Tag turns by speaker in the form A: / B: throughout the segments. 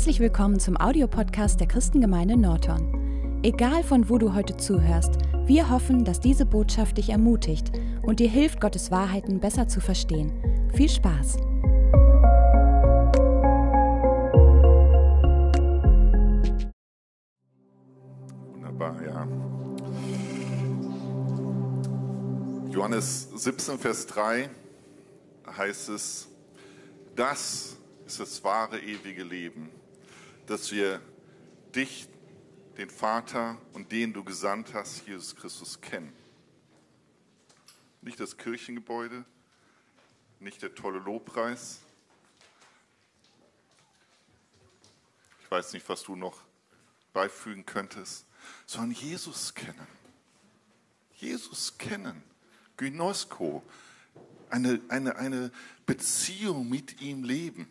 A: Herzlich willkommen zum Audiopodcast der Christengemeinde Norton. Egal von wo du heute zuhörst, wir hoffen, dass diese Botschaft dich ermutigt und dir hilft, Gottes Wahrheiten besser zu verstehen. Viel Spaß!
B: Wunderbar, ja. Johannes 17, Vers 3 heißt es, das ist das wahre ewige Leben, dass wir dich, den Vater und den du gesandt hast, Jesus Christus, kennen. Nicht das Kirchengebäude, nicht der tolle Lobpreis. Ich weiß nicht, was du noch beifügen könntest, sondern Jesus kennen. Jesus kennen. Gynosko. Eine, eine, eine Beziehung mit ihm leben.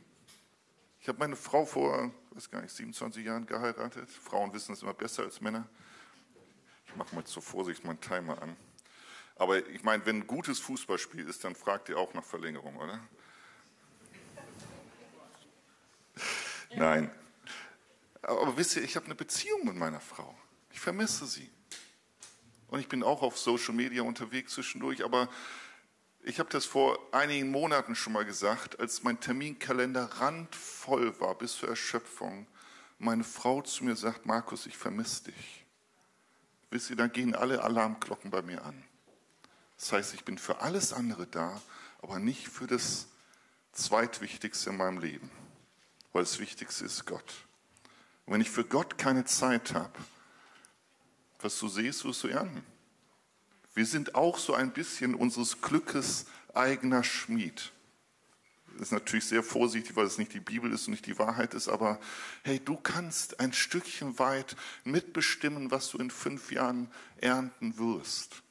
B: Ich habe meine Frau vor, weiß gar nicht, 27 Jahren geheiratet. Frauen wissen es immer besser als Männer. Ich mache mal zur Vorsicht meinen Timer an. Aber ich meine, wenn ein gutes Fußballspiel ist, dann fragt ihr auch nach Verlängerung, oder? Nein. Aber wisst ihr, ich habe eine Beziehung mit meiner Frau. Ich vermisse sie. Und ich bin auch auf Social Media unterwegs zwischendurch, aber ich habe das vor einigen Monaten schon mal gesagt, als mein Terminkalender randvoll war bis zur Erschöpfung. Meine Frau zu mir sagt, Markus, ich vermisse dich. Wisst ihr, dann gehen alle Alarmglocken bei mir an. Das heißt, ich bin für alles andere da, aber nicht für das Zweitwichtigste in meinem Leben, weil das Wichtigste ist Gott. Und wenn ich für Gott keine Zeit habe, was du siehst, wirst du ernten. Wir sind auch so ein bisschen unseres Glückes eigener Schmied. Das ist natürlich sehr vorsichtig, weil es nicht die Bibel ist und nicht die Wahrheit ist, aber hey, du kannst ein Stückchen weit mitbestimmen, was du in fünf Jahren ernten wirst.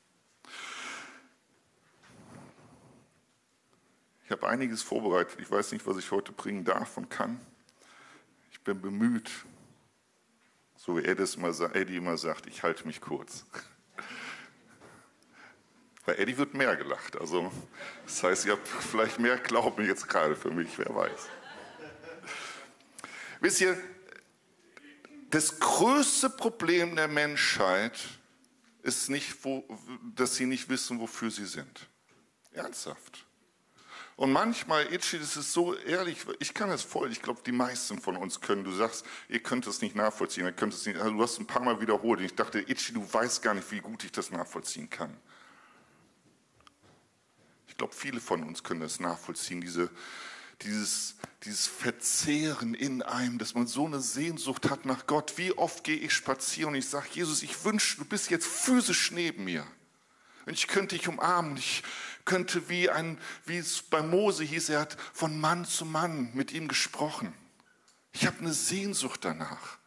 B: Ich habe einiges vorbereitet. Ich weiß nicht, was ich heute bringen darf und kann. Ich bin bemüht, so wie Eddie immer sagt, ich halte mich kurz. Bei Eddie wird mehr gelacht. Also, das heißt, ihr habt vielleicht mehr Glauben jetzt gerade für mich, wer weiß. Wisst ihr, das größte Problem der Menschheit ist nicht, wo, dass sie nicht wissen, wofür sie sind. Ernsthaft. Und manchmal, Itchy, das ist so ehrlich, ich kann es voll, ich glaube, die meisten von uns können. Du sagst, ihr könnt es nicht nachvollziehen, ihr könnt es nicht, also du hast ein paar Mal wiederholt. Und ich dachte, Itchy, du weißt gar nicht, wie gut ich das nachvollziehen kann glaube, viele von uns können das nachvollziehen, diese, dieses, dieses Verzehren in einem, dass man so eine Sehnsucht hat nach Gott. Wie oft gehe ich spazieren und ich sage, Jesus, ich wünsche, du bist jetzt physisch neben mir. Und ich könnte dich umarmen. Ich könnte wie ein, wie es bei Mose hieß, er hat von Mann zu Mann mit ihm gesprochen. Ich habe eine Sehnsucht danach.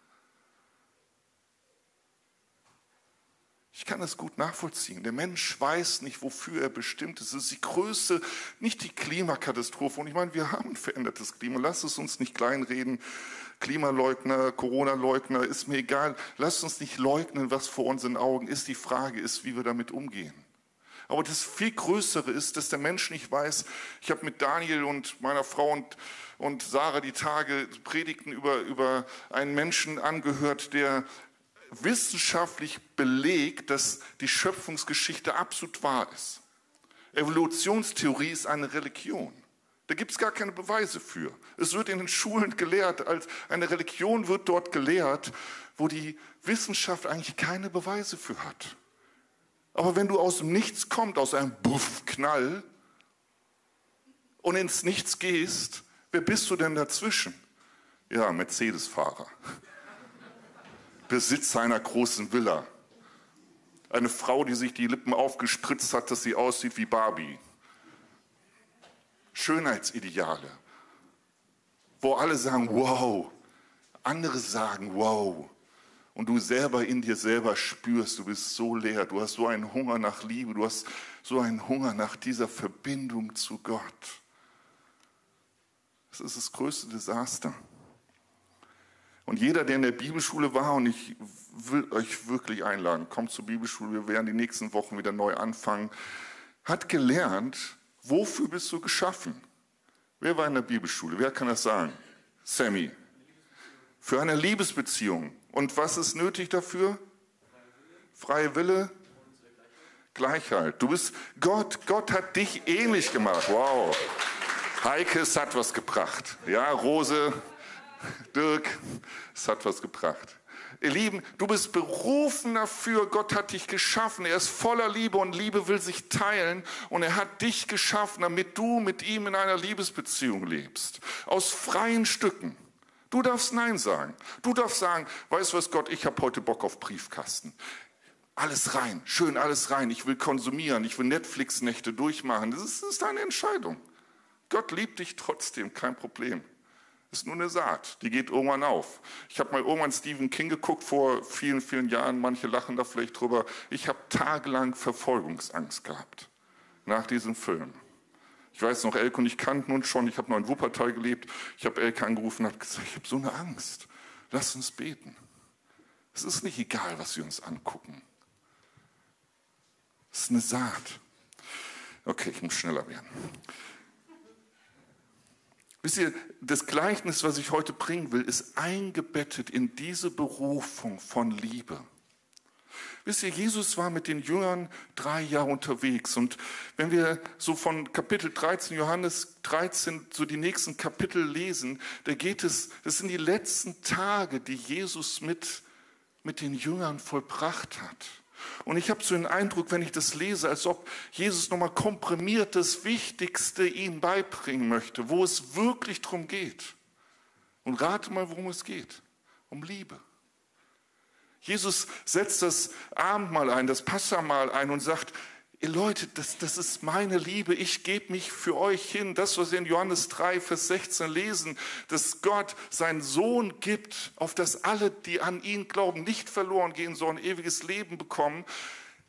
B: Ich kann das gut nachvollziehen. Der Mensch weiß nicht, wofür er bestimmt ist. Es ist die größte, nicht die Klimakatastrophe. Und ich meine, wir haben ein verändertes Klima. Lass es uns nicht kleinreden. Klimaleugner, Corona-Leugner, ist mir egal. Lass uns nicht leugnen, was vor unseren Augen ist. Die Frage ist, wie wir damit umgehen. Aber das viel Größere ist, dass der Mensch nicht weiß. Ich habe mit Daniel und meiner Frau und, und Sarah die Tage Predigten über, über einen Menschen angehört, der wissenschaftlich belegt, dass die Schöpfungsgeschichte absolut wahr ist. Evolutionstheorie ist eine Religion. Da gibt es gar keine Beweise für. Es wird in den Schulen gelehrt, als eine Religion wird dort gelehrt, wo die Wissenschaft eigentlich keine Beweise für hat. Aber wenn du aus dem Nichts kommst, aus einem Buff-Knall und ins Nichts gehst, wer bist du denn dazwischen? Ja, Mercedes-Fahrer. Besitzer einer großen Villa. Eine Frau, die sich die Lippen aufgespritzt hat, dass sie aussieht wie Barbie. Schönheitsideale, wo alle sagen, wow, andere sagen, wow. Und du selber in dir selber spürst, du bist so leer, du hast so einen Hunger nach Liebe, du hast so einen Hunger nach dieser Verbindung zu Gott. Das ist das größte Desaster. Und jeder, der in der Bibelschule war, und ich will euch wirklich einladen, kommt zur Bibelschule, wir werden die nächsten Wochen wieder neu anfangen, hat gelernt, wofür bist du geschaffen? Wer war in der Bibelschule? Wer kann das sagen? Sammy. Für eine Liebesbeziehung. Und was ist nötig dafür? Freie Wille? Gleichheit. Du bist Gott. Gott hat dich ähnlich gemacht. Wow. Heike, es hat was gebracht. Ja, Rose, Dirk, es hat was gebracht. Ihr Lieben, du bist berufen dafür. Gott hat dich geschaffen. Er ist voller Liebe und Liebe will sich teilen. Und er hat dich geschaffen, damit du mit ihm in einer Liebesbeziehung lebst. Aus freien Stücken. Du darfst Nein sagen. Du darfst sagen, weißt du was, Gott, ich habe heute Bock auf Briefkasten. Alles rein, schön alles rein. Ich will konsumieren, ich will Netflix-Nächte durchmachen. Das ist, das ist deine Entscheidung. Gott liebt dich trotzdem, kein Problem. Ist nur eine Saat, die geht irgendwann auf. Ich habe mal irgendwann Stephen King geguckt vor vielen, vielen Jahren. Manche lachen da vielleicht drüber. Ich habe tagelang Verfolgungsangst gehabt nach diesem Film. Ich weiß noch, Elke und ich kannten uns schon. Ich habe noch in Wuppertal gelebt. Ich habe Elke angerufen und habe gesagt, ich habe so eine Angst. Lass uns beten. Es ist nicht egal, was wir uns angucken. Es ist eine Saat. Okay, ich muss schneller werden. Wisst ihr, das Gleichnis, was ich heute bringen will, ist eingebettet in diese Berufung von Liebe. Wisst ihr, Jesus war mit den Jüngern drei Jahre unterwegs. Und wenn wir so von Kapitel 13, Johannes 13, so die nächsten Kapitel lesen, da geht es, das sind die letzten Tage, die Jesus mit, mit den Jüngern vollbracht hat. Und ich habe so den Eindruck, wenn ich das lese, als ob Jesus nochmal komprimiert das Wichtigste ihnen beibringen möchte, wo es wirklich darum geht. Und rate mal, worum es geht. Um Liebe. Jesus setzt das Abendmahl ein, das Passamal ein und sagt, ihr Leute, das, das ist meine Liebe, ich gebe mich für euch hin. Das, was wir in Johannes 3, Vers 16 lesen, dass Gott seinen Sohn gibt, auf das alle, die an ihn glauben, nicht verloren gehen, sondern ewiges Leben bekommen,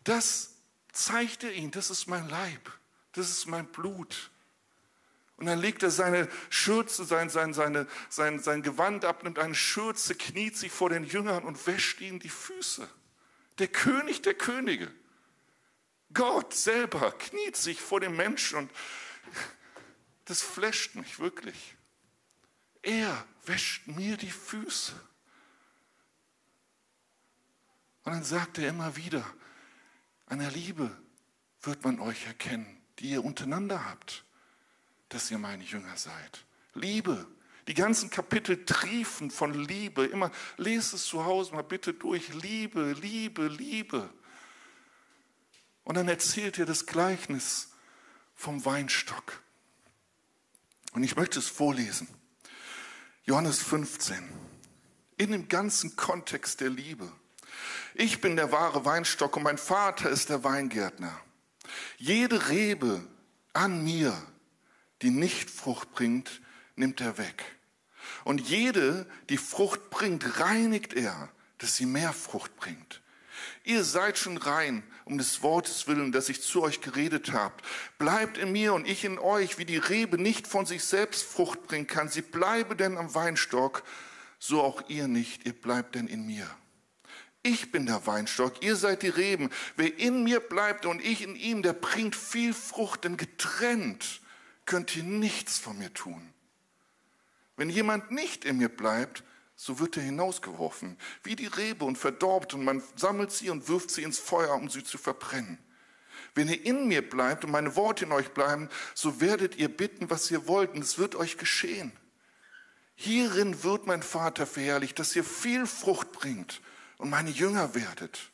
B: das zeigt er ihnen, das ist mein Leib, das ist mein Blut. Und dann legt er seine Schürze, sein, sein, seine, sein, sein Gewand ab, nimmt eine Schürze, kniet sich vor den Jüngern und wäscht ihnen die Füße. Der König der Könige. Gott selber kniet sich vor dem Menschen und das flasht mich wirklich. Er wäscht mir die Füße. Und dann sagt er immer wieder, an der Liebe wird man euch erkennen, die ihr untereinander habt, dass ihr meine Jünger seid. Liebe. Die ganzen Kapitel triefen von Liebe. Immer lest es zu Hause mal bitte durch. Liebe, Liebe, Liebe. Und dann erzählt er das Gleichnis vom Weinstock. Und ich möchte es vorlesen. Johannes 15. In dem ganzen Kontext der Liebe. Ich bin der wahre Weinstock und mein Vater ist der Weingärtner. Jede Rebe an mir, die nicht Frucht bringt, nimmt er weg. Und jede, die Frucht bringt, reinigt er, dass sie mehr Frucht bringt. Ihr seid schon rein um des Wortes willen, das ich zu euch geredet habe. Bleibt in mir und ich in euch, wie die Rebe nicht von sich selbst Frucht bringen kann. Sie bleibe denn am Weinstock, so auch ihr nicht, ihr bleibt denn in mir. Ich bin der Weinstock, ihr seid die Reben. Wer in mir bleibt und ich in ihm, der bringt viel Frucht, denn getrennt könnt ihr nichts von mir tun. Wenn jemand nicht in mir bleibt, so wird er hinausgeworfen, wie die Rebe und verdorbt, und man sammelt sie und wirft sie ins Feuer, um sie zu verbrennen. Wenn ihr in mir bleibt und meine Worte in euch bleiben, so werdet ihr bitten, was ihr wollt, und es wird euch geschehen. Hierin wird mein Vater verherrlicht, dass ihr viel Frucht bringt und meine Jünger werdet.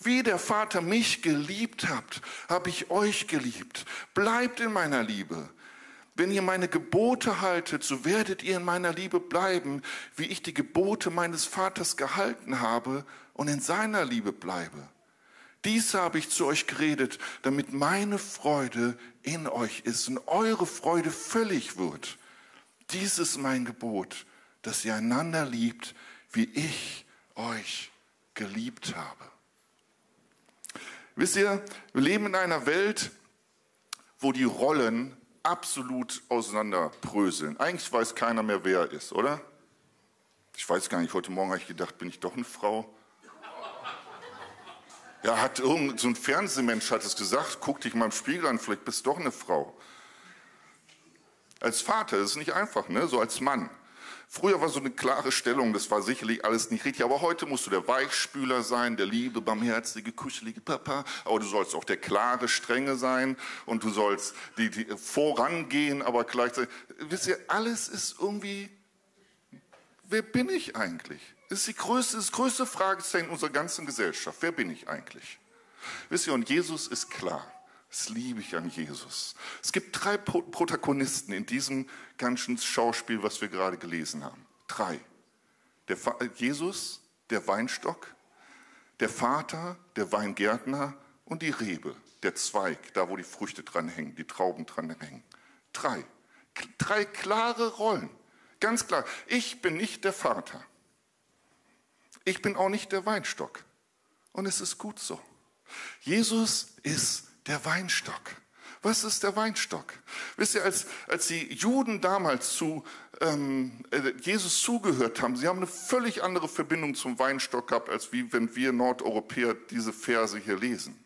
B: Wie der Vater mich geliebt habt, habe ich euch geliebt. Bleibt in meiner Liebe. Wenn ihr meine Gebote haltet, so werdet ihr in meiner Liebe bleiben, wie ich die Gebote meines Vaters gehalten habe und in seiner Liebe bleibe. Dies habe ich zu euch geredet, damit meine Freude in euch ist und eure Freude völlig wird. Dies ist mein Gebot, dass ihr einander liebt, wie ich euch geliebt habe. Wisst ihr, wir leben in einer Welt, wo die Rollen absolut auseinanderbröseln. Eigentlich weiß keiner mehr, wer er ist, oder? Ich weiß gar nicht, heute Morgen habe ich gedacht, bin ich doch eine Frau? Ja, hat irgend so ein Fernsehmensch hat es gesagt, guck dich mal im Spiegel an, vielleicht bist du doch eine Frau. Als Vater ist es nicht einfach, ne? so als Mann. Früher war so eine klare Stellung, das war sicherlich alles nicht richtig, aber heute musst du der Weichspüler sein, der liebe, barmherzige, kuschelige Papa, aber du sollst auch der klare, strenge sein und du sollst die, die vorangehen, aber gleichzeitig, wisst ihr, alles ist irgendwie, wer bin ich eigentlich? Das ist die größte, das größte Fragezeichen unserer ganzen Gesellschaft. Wer bin ich eigentlich? Wisst ihr, und Jesus ist klar. Das liebe ich an Jesus. Es gibt drei Protagonisten in diesem ganzen Schauspiel, was wir gerade gelesen haben. Drei. Der Jesus, der Weinstock, der Vater, der Weingärtner und die Rebe, der Zweig, da wo die Früchte dran hängen, die Trauben dran hängen. Drei. Drei klare Rollen. Ganz klar. Ich bin nicht der Vater. Ich bin auch nicht der Weinstock. Und es ist gut so. Jesus ist der Weinstock. Was ist der Weinstock? Wisst ihr, als, als die Juden damals zu ähm, äh, Jesus zugehört haben, sie haben eine völlig andere Verbindung zum Weinstock gehabt, als wie wenn wir Nordeuropäer diese Verse hier lesen.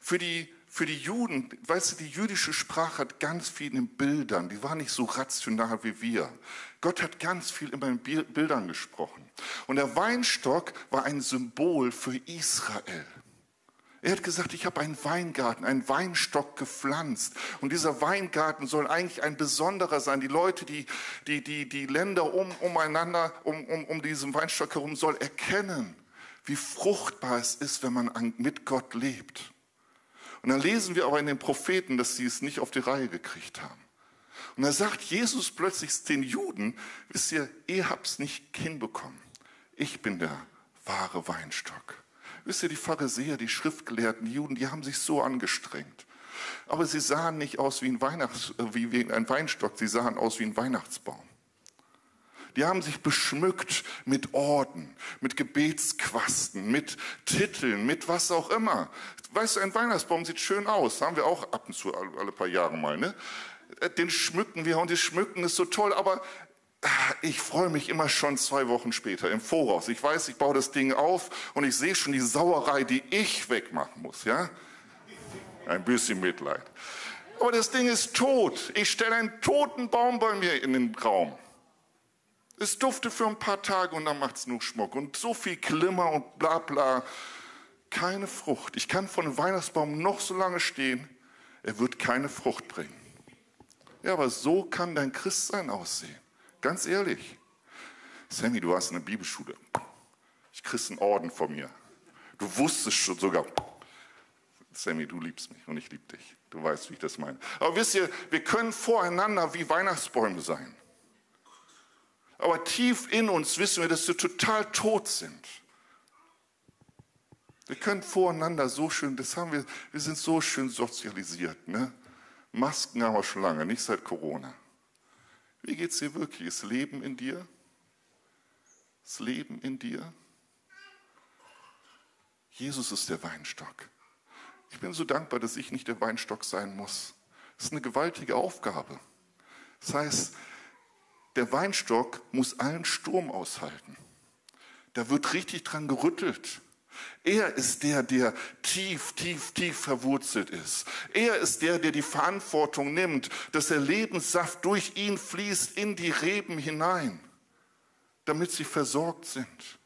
B: Für die, für die Juden, weißt du, die jüdische Sprache hat ganz viel in Bildern, die war nicht so rational wie wir. Gott hat ganz viel immer in Bildern gesprochen. Und der Weinstock war ein Symbol für Israel. Er hat gesagt, ich habe einen Weingarten, einen Weinstock gepflanzt. Und dieser Weingarten soll eigentlich ein besonderer sein. Die Leute, die, die, die, die Länder um, umeinander, um, um, um diesen Weinstock herum, soll erkennen, wie fruchtbar es ist, wenn man mit Gott lebt. Und dann lesen wir aber in den Propheten, dass sie es nicht auf die Reihe gekriegt haben. Und da sagt Jesus plötzlich den Juden, wisst ihr, ihr habt es nicht hinbekommen. Ich bin der wahre Weinstock. Wisst ihr, die Pharisäer, die Schriftgelehrten, die Juden, die haben sich so angestrengt. Aber sie sahen nicht aus wie ein, Weihnachts-, äh, wie, ein Weinstock, sie sahen aus wie ein Weihnachtsbaum. Die haben sich beschmückt mit Orden, mit Gebetsquasten, mit Titeln, mit was auch immer. Weißt du, ein Weihnachtsbaum sieht schön aus, haben wir auch ab und zu alle paar Jahre mal. Ne? Äh, den schmücken wir und das Schmücken ist so toll, aber ich freue mich immer schon zwei Wochen später im Voraus. Ich weiß, ich baue das Ding auf und ich sehe schon die Sauerei, die ich wegmachen muss, ja? Ein bisschen Mitleid. Aber das Ding ist tot. Ich stelle einen toten Baum bei mir in den Raum. Es duftet für ein paar Tage und dann macht es nur Schmuck. Und so viel Glimmer und bla bla. Keine Frucht. Ich kann von dem Weihnachtsbaum noch so lange stehen, er wird keine Frucht bringen. Ja, aber so kann dein Christsein aussehen. Ganz ehrlich. Sammy, du hast eine Bibelschule. Ich kriegst einen Orden von mir. Du wusstest schon sogar. Sammy, du liebst mich und ich liebe dich. Du weißt, wie ich das meine. Aber wisst ihr, wir können voreinander wie Weihnachtsbäume sein. Aber tief in uns wissen wir, dass wir total tot sind. Wir können voreinander so schön, das haben wir, wir sind so schön sozialisiert. Ne? Masken haben wir schon lange, nicht seit Corona. Wie geht es dir wirklich? Ist Leben in dir? Das Leben in dir? Jesus ist der Weinstock. Ich bin so dankbar, dass ich nicht der Weinstock sein muss. Das ist eine gewaltige Aufgabe. Das heißt, der Weinstock muss allen Sturm aushalten. Da wird richtig dran gerüttelt. Er ist der, der tief, tief, tief verwurzelt ist. Er ist der, der die Verantwortung nimmt, dass der Lebenssaft durch ihn fließt in die Reben hinein, damit sie versorgt sind.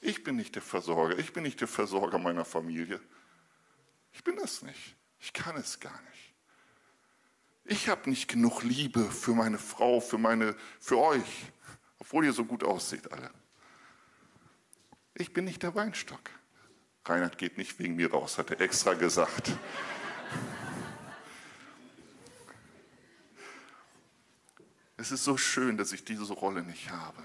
B: Ich bin nicht der Versorger, ich bin nicht der Versorger meiner Familie. Ich bin das nicht. Ich kann es gar nicht. Ich habe nicht genug Liebe für meine Frau, für meine, für euch, obwohl ihr so gut aussieht alle. Ich bin nicht der Weinstock. Reinhard geht nicht wegen mir raus, hat er extra gesagt. Es ist so schön, dass ich diese Rolle nicht habe.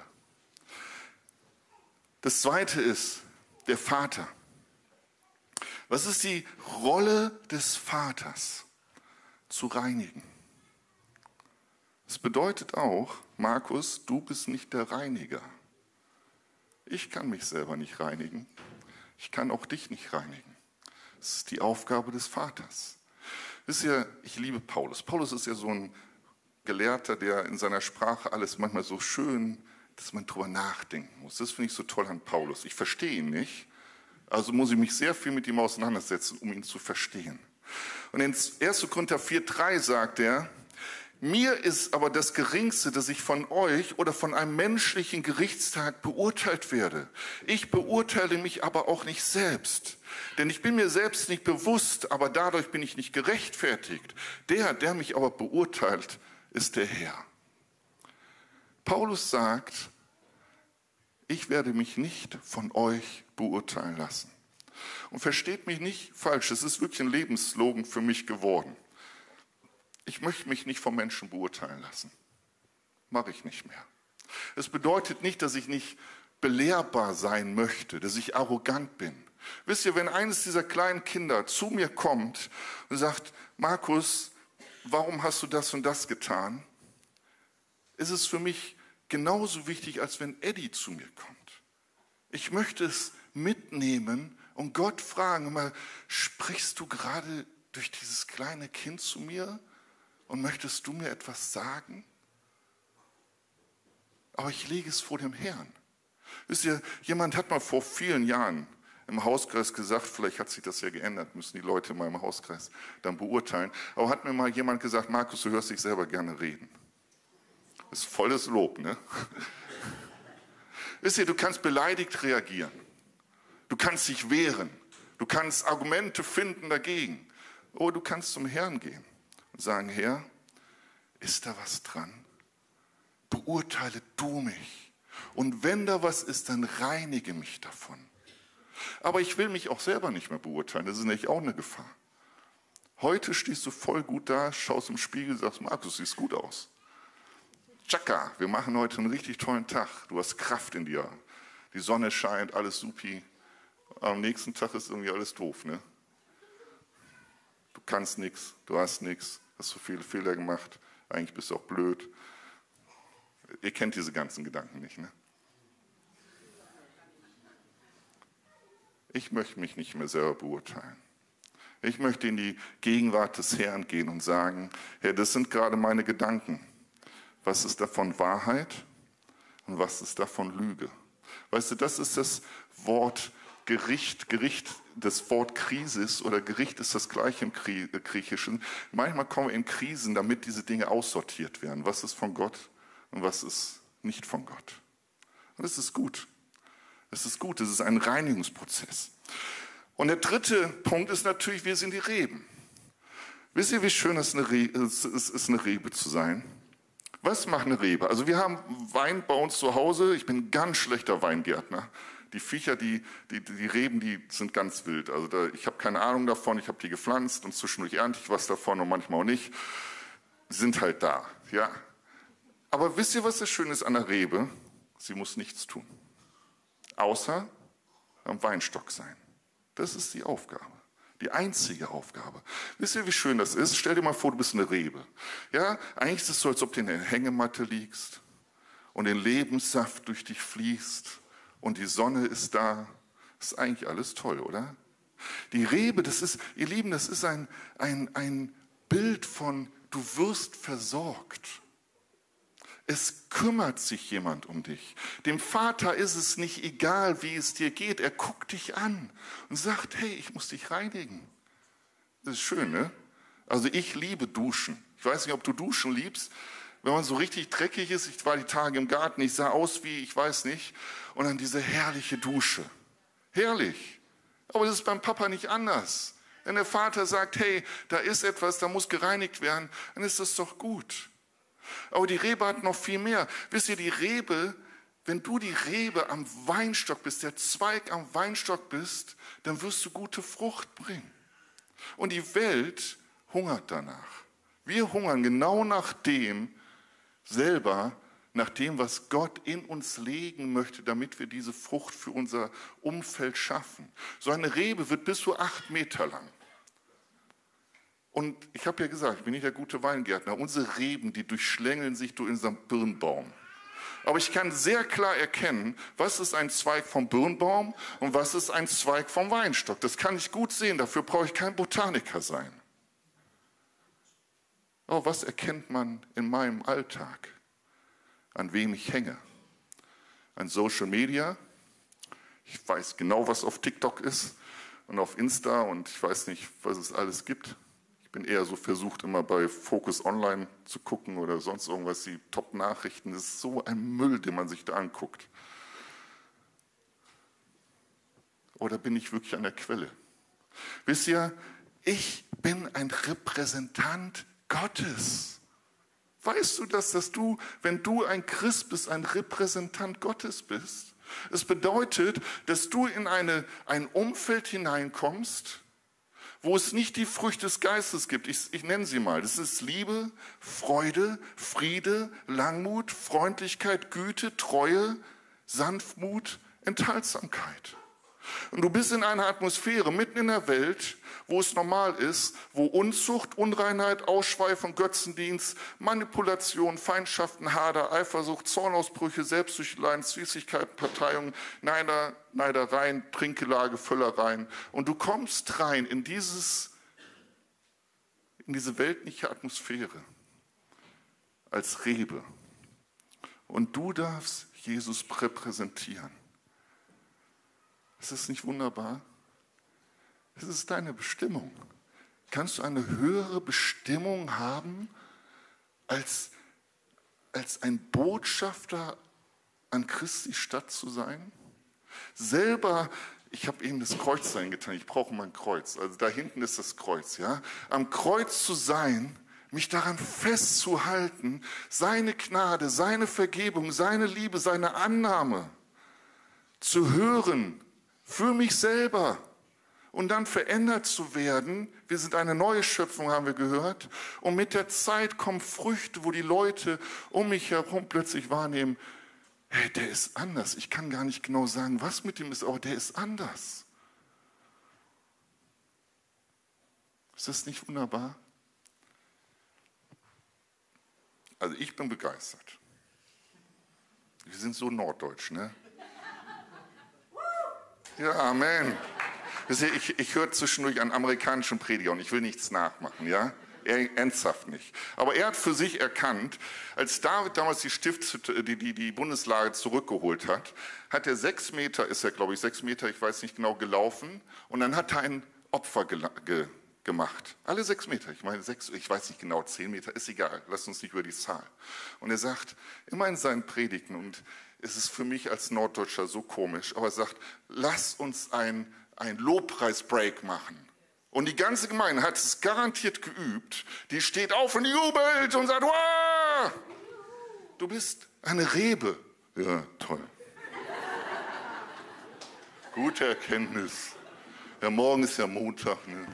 B: Das zweite ist der Vater. Was ist die Rolle des Vaters? Zu reinigen. Es bedeutet auch, Markus, du bist nicht der Reiniger. Ich kann mich selber nicht reinigen. Ich kann auch dich nicht reinigen. Das ist die Aufgabe des Vaters. Wisst ihr, ich liebe Paulus. Paulus ist ja so ein Gelehrter, der in seiner Sprache alles manchmal so schön, dass man drüber nachdenken muss. Das finde ich so toll an Paulus. Ich verstehe ihn nicht, also muss ich mich sehr viel mit ihm auseinandersetzen, um ihn zu verstehen. Und in 1. Korinther 4,3 sagt er, Mir ist aber das Geringste, dass ich von euch oder von einem menschlichen Gerichtstag beurteilt werde. Ich beurteile mich aber auch nicht selbst. Denn ich bin mir selbst nicht bewusst, aber dadurch bin ich nicht gerechtfertigt. Der, der mich aber beurteilt, ist der Herr. Paulus sagt, ich werde mich nicht von euch beurteilen lassen. Und versteht mich nicht falsch, es ist wirklich ein Lebensslogan für mich geworden. Ich möchte mich nicht vom Menschen beurteilen lassen. Mache ich nicht mehr. Es bedeutet nicht, dass ich nicht belehrbar sein möchte, dass ich arrogant bin. Wisst ihr, wenn eines dieser kleinen Kinder zu mir kommt und sagt, Markus, warum hast du das und das getan? Ist es für mich genauso wichtig, als wenn Eddie zu mir kommt. Ich möchte es mitnehmen und Gott fragen, mal, sprichst du gerade durch dieses kleine Kind zu mir und möchtest du mir etwas sagen? Aber ich lege es vor dem Herrn. Wisst ihr, jemand hat mal vor vielen Jahren im Hauskreis gesagt, vielleicht hat sich das ja geändert, müssen die Leute in meinem Hauskreis dann beurteilen, aber hat mir mal jemand gesagt, Markus, du hörst dich selber gerne reden. Das ist volles Lob, ne? Wisst ihr, du kannst beleidigt reagieren. Du kannst dich wehren. Du kannst Argumente finden dagegen. Oder du kannst zum Herrn gehen und sagen, Herr, ist da was dran? Beurteile du mich. Und wenn da was ist, dann reinige mich davon. Aber ich will mich auch selber nicht mehr beurteilen. Das ist nämlich auch eine Gefahr. Heute stehst du voll gut da, schaust im Spiegel, sagst, Markus, siehst gut aus. Chaka, wir machen heute einen richtig tollen Tag. Du hast Kraft in dir. Die Sonne scheint, alles supi. Am nächsten Tag ist irgendwie alles doof, ne? Du kannst nichts, du hast nichts, hast so viele Fehler gemacht, eigentlich bist du auch blöd. Ihr kennt diese ganzen Gedanken nicht, ne? Ich möchte mich nicht mehr selber beurteilen. Ich möchte in die Gegenwart des Herrn gehen und sagen, Herr, das sind gerade meine Gedanken. Was ist davon Wahrheit und was ist davon Lüge? Weißt du, das ist das Wort Gericht. Gericht, das Wort Krisis oder Gericht ist das gleiche im äh, Griechischen. Manchmal kommen wir in Krisen, damit diese Dinge aussortiert werden. Was ist von Gott und was ist nicht von Gott? Und das ist gut. Das ist gut. Das ist ein Reinigungsprozess. Und der dritte Punkt ist natürlich, wir sind die Reben. Wisst ihr, wie schön es ist, eine Rebe zu sein? Was macht eine Rebe? Also wir haben Wein bei uns zu Hause. Ich bin ein ganz schlechter Weingärtner. Die Viecher, die, die, die Reben, die sind ganz wild. Also da, ich habe keine Ahnung davon. Ich habe die gepflanzt und zwischendurch ernte ich was davon und manchmal auch nicht. Sind halt da, ja. Aber wisst ihr, was das Schöne ist an der Rebe? Sie muss nichts tun. Außer am Weinstock sein. Das ist die Aufgabe. Die einzige Aufgabe. Wisst ihr, wie schön das ist? Stell dir mal vor, du bist eine Rebe. Ja, eigentlich ist es so, als ob du in der Hängematte liegst und der Lebenssaft durch dich fließt und die Sonne ist da. Ist eigentlich alles toll, oder? Die Rebe, das ist, ihr Lieben, das ist ein, ein, ein Bild von, du wirst versorgt. Es kümmert sich jemand um dich. Dem Vater ist es nicht egal, wie es dir geht. Er guckt dich an und sagt, hey, ich muss dich reinigen. Das ist schön, ne? Also ich liebe Duschen. Ich weiß nicht, ob du Duschen liebst. Wenn man so richtig dreckig ist, ich war die Tage im Garten, ich sah aus wie, ich weiß nicht, und dann diese herrliche Dusche. Herrlich. Aber das ist beim Papa nicht anders. Wenn der Vater sagt, hey, da ist etwas, da muss gereinigt werden, dann ist das doch gut. Aber die Rebe hat noch viel mehr. Wisst ihr, die Rebe, wenn du die Rebe am Weinstock bist, der Zweig am Weinstock bist, dann wirst du gute Frucht bringen. Und die Welt hungert danach. Wir hungern genau nach dem selber, nach dem, was Gott in uns legen möchte, damit wir diese Frucht für unser Umfeld schaffen. So eine Rebe wird bis zu acht Meter lang. Und ich habe ja gesagt, ich bin nicht der gute Weingärtner. Unsere Reben, die durchschlängeln sich durch unseren Birnbaum. Aber ich kann sehr klar erkennen, was ist ein Zweig vom Birnbaum und was ist ein Zweig vom Weinstock. Das kann ich gut sehen, dafür brauche ich kein Botaniker sein. Aber was erkennt man in meinem Alltag? An wem ich hänge? An Social Media? Ich weiß genau, was auf TikTok ist und auf Insta und ich weiß nicht, was es alles gibt bin eher so versucht, immer bei Focus Online zu gucken oder sonst irgendwas, die Top-Nachrichten. Das ist so ein Müll, den man sich da anguckt. Oder bin ich wirklich an der Quelle? Wisst ihr, ich bin ein Repräsentant Gottes. Weißt du das, dass du, wenn du ein Christ bist, ein Repräsentant Gottes bist? Es bedeutet, dass du in eine, ein Umfeld hineinkommst, wo es nicht die Früchte des Geistes gibt. Ich, ich nenne sie mal. Das ist Liebe, Freude, Friede, Langmut, Freundlichkeit, Güte, Treue, Sanftmut, Enthaltsamkeit. Und du bist in einer Atmosphäre mitten in der Welt, wo es normal ist, wo Unzucht, Unreinheit, Ausschweifung, Götzendienst, Manipulation, Feindschaften, Hader, Eifersucht, Zornausbrüche, Selbstsüchteleien, Süßigkeiten, Parteiungen, Neider, Neidereien, Trinkelage, Völlereien. Und du kommst rein in, dieses, in diese weltliche Atmosphäre als Rebe. Und du darfst Jesus repräsentieren. Ist das nicht wunderbar? Es ist deine Bestimmung. Kannst du eine höhere Bestimmung haben, als, als ein Botschafter an Christi Stadt zu sein? Selber, ich habe eben das Kreuz eingetan, ich brauche mein Kreuz. Also da hinten ist das Kreuz, ja. Am Kreuz zu sein, mich daran festzuhalten, seine Gnade, seine Vergebung, seine Liebe, seine Annahme zu hören für mich selber und dann verändert zu werden. Wir sind eine neue Schöpfung, haben wir gehört. Und mit der Zeit kommen Früchte, wo die Leute um mich herum plötzlich wahrnehmen, hey, der ist anders. Ich kann gar nicht genau sagen, was mit ihm ist, aber der ist anders. Ist das nicht wunderbar? Also ich bin begeistert. Wir sind so norddeutsch, ne? Ja, Amen. Ich, ich höre zwischendurch einen amerikanischen Prediger und ich will nichts nachmachen, ja? Er, ernsthaft nicht. Aber er hat für sich erkannt, als David damals die, Stift, die, die, die Bundeslage zurückgeholt hat, hat er sechs Meter, ist er glaube ich sechs Meter, ich weiß nicht genau, gelaufen und dann hat er ein Opfer ge, ge, gemacht. Alle sechs Meter, ich meine sechs, ich weiß nicht genau, zehn Meter, ist egal, lass uns nicht über die Zahl. Und er sagt immer in seinen Predigten, und es ist für mich als Norddeutscher so komisch, aber er sagt, lass uns ein ein Lobpreisbreak machen. Und die ganze Gemeinde hat es garantiert geübt. Die steht auf und jubelt und sagt, wow, du bist eine Rebe. Ja, toll. Gute Erkenntnis. Ja, morgen ist ja Montag. Ne?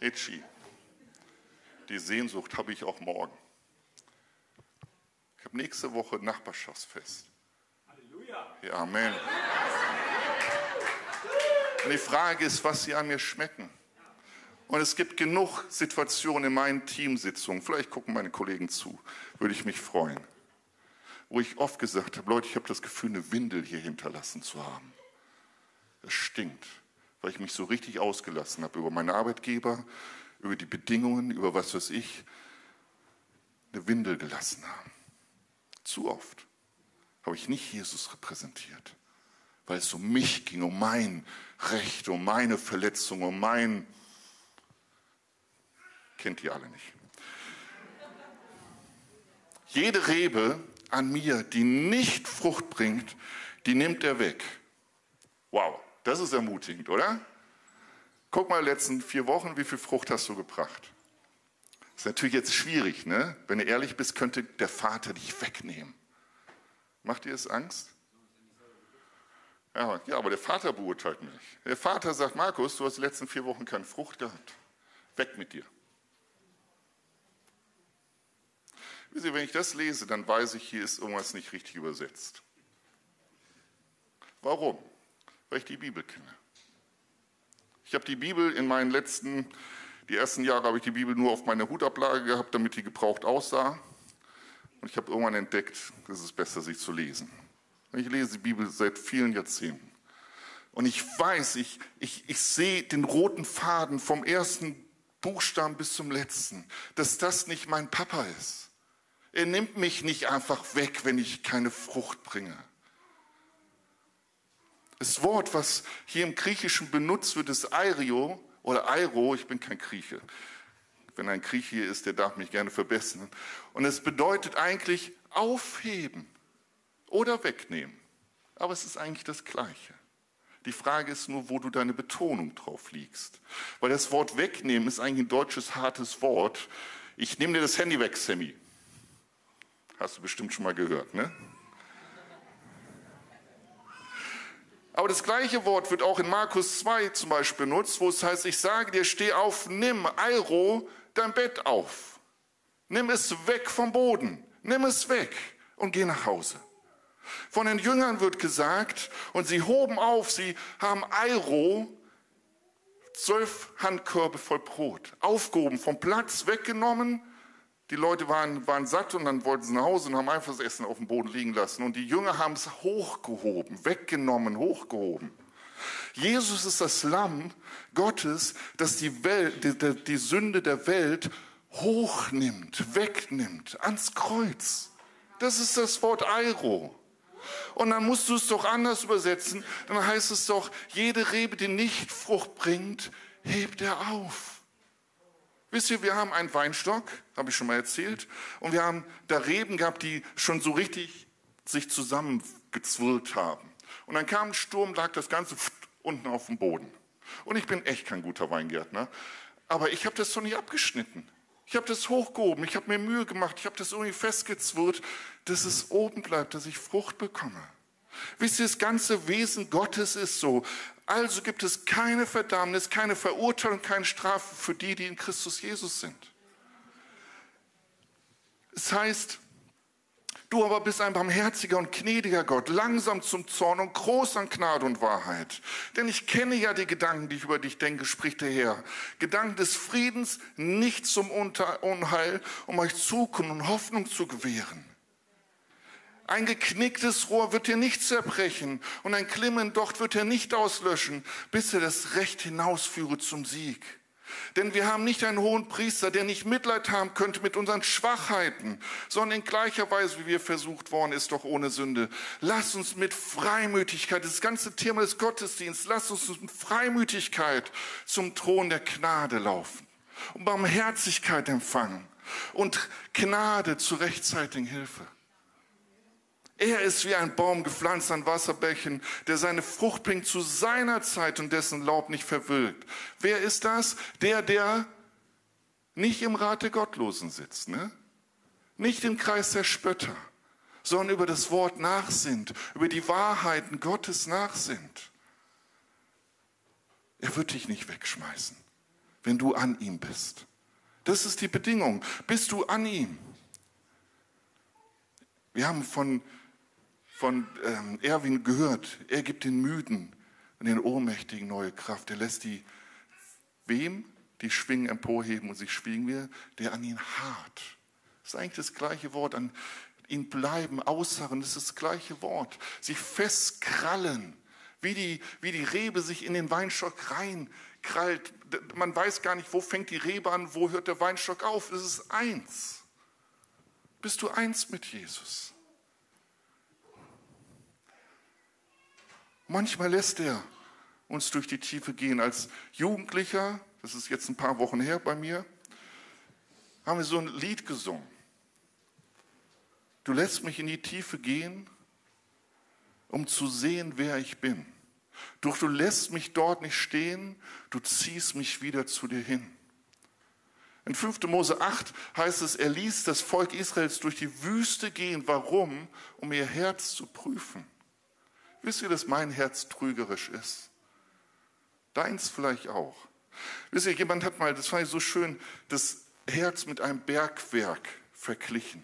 B: Itchy. Die Sehnsucht habe ich auch morgen. Ich habe nächste Woche Nachbarschaftsfest. Ja, Amen. Und die Frage ist, was sie an mir schmecken. Und es gibt genug Situationen in meinen Teamsitzungen, vielleicht gucken meine Kollegen zu, würde ich mich freuen, wo ich oft gesagt habe, Leute, ich habe das Gefühl, eine Windel hier hinterlassen zu haben. Es stinkt, weil ich mich so richtig ausgelassen habe über meinen Arbeitgeber, über die Bedingungen, über was weiß ich, eine Windel gelassen haben. Zu oft habe ich nicht Jesus repräsentiert, weil es um mich ging, um mein Recht, um meine Verletzung, um mein... Kennt ihr alle nicht. Jede Rebe an mir, die nicht Frucht bringt, die nimmt er weg. Wow, das ist ermutigend, oder? Guck mal, letzten vier Wochen, wie viel Frucht hast du gebracht? Das ist natürlich jetzt schwierig, ne? Wenn du ehrlich bist, könnte der Vater dich wegnehmen. Macht ihr es Angst? Ja, ja, aber der Vater beurteilt mich. Der Vater sagt, Markus, du hast die letzten vier Wochen keine Frucht gehabt. Weg mit dir. Wisst ihr, wenn ich das lese, dann weiß ich, hier ist irgendwas nicht richtig übersetzt. Warum? Weil ich die Bibel kenne. Ich habe die Bibel in meinen letzten, die ersten Jahre habe ich die Bibel nur auf meiner Hutablage gehabt, damit die gebraucht aussah. Und ich habe irgendwann entdeckt, es ist besser, sie zu lesen. Ich lese die Bibel seit vielen Jahrzehnten. Und ich weiß, ich, ich, ich sehe den roten Faden vom ersten Buchstaben bis zum letzten, dass das nicht mein Papa ist. Er nimmt mich nicht einfach weg, wenn ich keine Frucht bringe. Das Wort, was hier im Griechischen benutzt wird, ist Airo oder Airo. Ich bin kein Grieche. Wenn ein Grieche hier ist, der darf mich gerne verbessern. Und es bedeutet eigentlich aufheben oder wegnehmen. Aber es ist eigentlich das Gleiche. Die Frage ist nur, wo du deine Betonung drauf liegst. Weil das Wort wegnehmen ist eigentlich ein deutsches hartes Wort. Ich nehme dir das Handy weg, Sammy. Hast du bestimmt schon mal gehört, ne? Aber das gleiche Wort wird auch in Markus 2 zum Beispiel benutzt, wo es heißt, ich sage dir, steh auf, nimm, Eiro, dein Bett auf. Nimm es weg vom Boden. Nimm es weg und geh nach Hause. Von den Jüngern wird gesagt, und sie hoben auf, sie haben Eiro, zwölf Handkörbe voll Brot, aufgehoben, vom Platz weggenommen. Die Leute waren, waren satt und dann wollten sie nach Hause und haben einfach das Essen auf dem Boden liegen lassen. Und die Jünger haben es hochgehoben, weggenommen, hochgehoben. Jesus ist das Lamm Gottes, das die, Welt, die, die Sünde der Welt hochnimmt, wegnimmt, ans Kreuz. Das ist das Wort Eiro. Und dann musst du es doch anders übersetzen. Dann heißt es doch, jede Rebe, die nicht Frucht bringt, hebt er auf. Wisst ihr, wir haben einen Weinstock, habe ich schon mal erzählt, und wir haben da Reben gehabt, die schon so richtig sich zusammengezwirrt haben. Und dann kam ein Sturm, lag das Ganze unten auf dem Boden. Und ich bin echt kein guter Weingärtner, aber ich habe das doch nicht abgeschnitten. Ich habe das hochgehoben, ich habe mir Mühe gemacht, ich habe das irgendwie festgezwirrt, dass es oben bleibt, dass ich Frucht bekomme. Wisst ihr, das ganze Wesen Gottes ist so. Also gibt es keine Verdammnis, keine Verurteilung, keine Strafe für die, die in Christus Jesus sind. Es heißt, Du aber bist ein barmherziger und gnädiger Gott, langsam zum Zorn und groß an Gnade und Wahrheit. Denn ich kenne ja die Gedanken, die ich über dich denke, spricht der Herr. Gedanken des Friedens, nicht zum Unheil, um euch Zukunft und Hoffnung zu gewähren. Ein geknicktes Rohr wird dir nicht zerbrechen und ein Klimmen Docht wird er nicht auslöschen, bis er das Recht hinausführe zum Sieg. Denn wir haben nicht einen hohen Priester, der nicht Mitleid haben könnte mit unseren Schwachheiten, sondern in gleicher Weise, wie wir versucht worden ist, doch ohne Sünde. Lass uns mit Freimütigkeit, das ganze Thema des Gottesdienstes, lass uns mit Freimütigkeit zum Thron der Gnade laufen und Barmherzigkeit empfangen und Gnade zur rechtzeitigen Hilfe. Er ist wie ein Baum gepflanzt an Wasserbächen, der seine Frucht bringt zu seiner Zeit und dessen Laub nicht verwilkt. Wer ist das? Der, der nicht im Rat der Gottlosen sitzt, ne? nicht im Kreis der Spötter, sondern über das Wort nachsinnt, über die Wahrheiten Gottes nachsinnt. Er wird dich nicht wegschmeißen, wenn du an ihm bist. Das ist die Bedingung. Bist du an ihm? Wir haben von von ähm, Erwin gehört. Er gibt den Müden und den Ohnmächtigen neue Kraft. Er lässt die, wem? Die Schwingen emporheben und sich schwingen wir, der an ihn hart. Das ist eigentlich das gleiche Wort. An ihn bleiben, ausharren, das ist das gleiche Wort. Sich festkrallen, wie die, wie die Rebe sich in den Weinstock reinkrallt. Man weiß gar nicht, wo fängt die Rebe an, wo hört der Weinstock auf. Es ist eins. Bist du eins mit Jesus? Manchmal lässt er uns durch die Tiefe gehen. Als Jugendlicher, das ist jetzt ein paar Wochen her bei mir, haben wir so ein Lied gesungen. Du lässt mich in die Tiefe gehen, um zu sehen, wer ich bin. Doch du lässt mich dort nicht stehen, du ziehst mich wieder zu dir hin. In 5. Mose 8 heißt es, er ließ das Volk Israels durch die Wüste gehen. Warum? Um ihr Herz zu prüfen. Wisst ihr, dass mein Herz trügerisch ist? Deins vielleicht auch. Wisst ihr, jemand hat mal, das fand ich so schön, das Herz mit einem Bergwerk verglichen.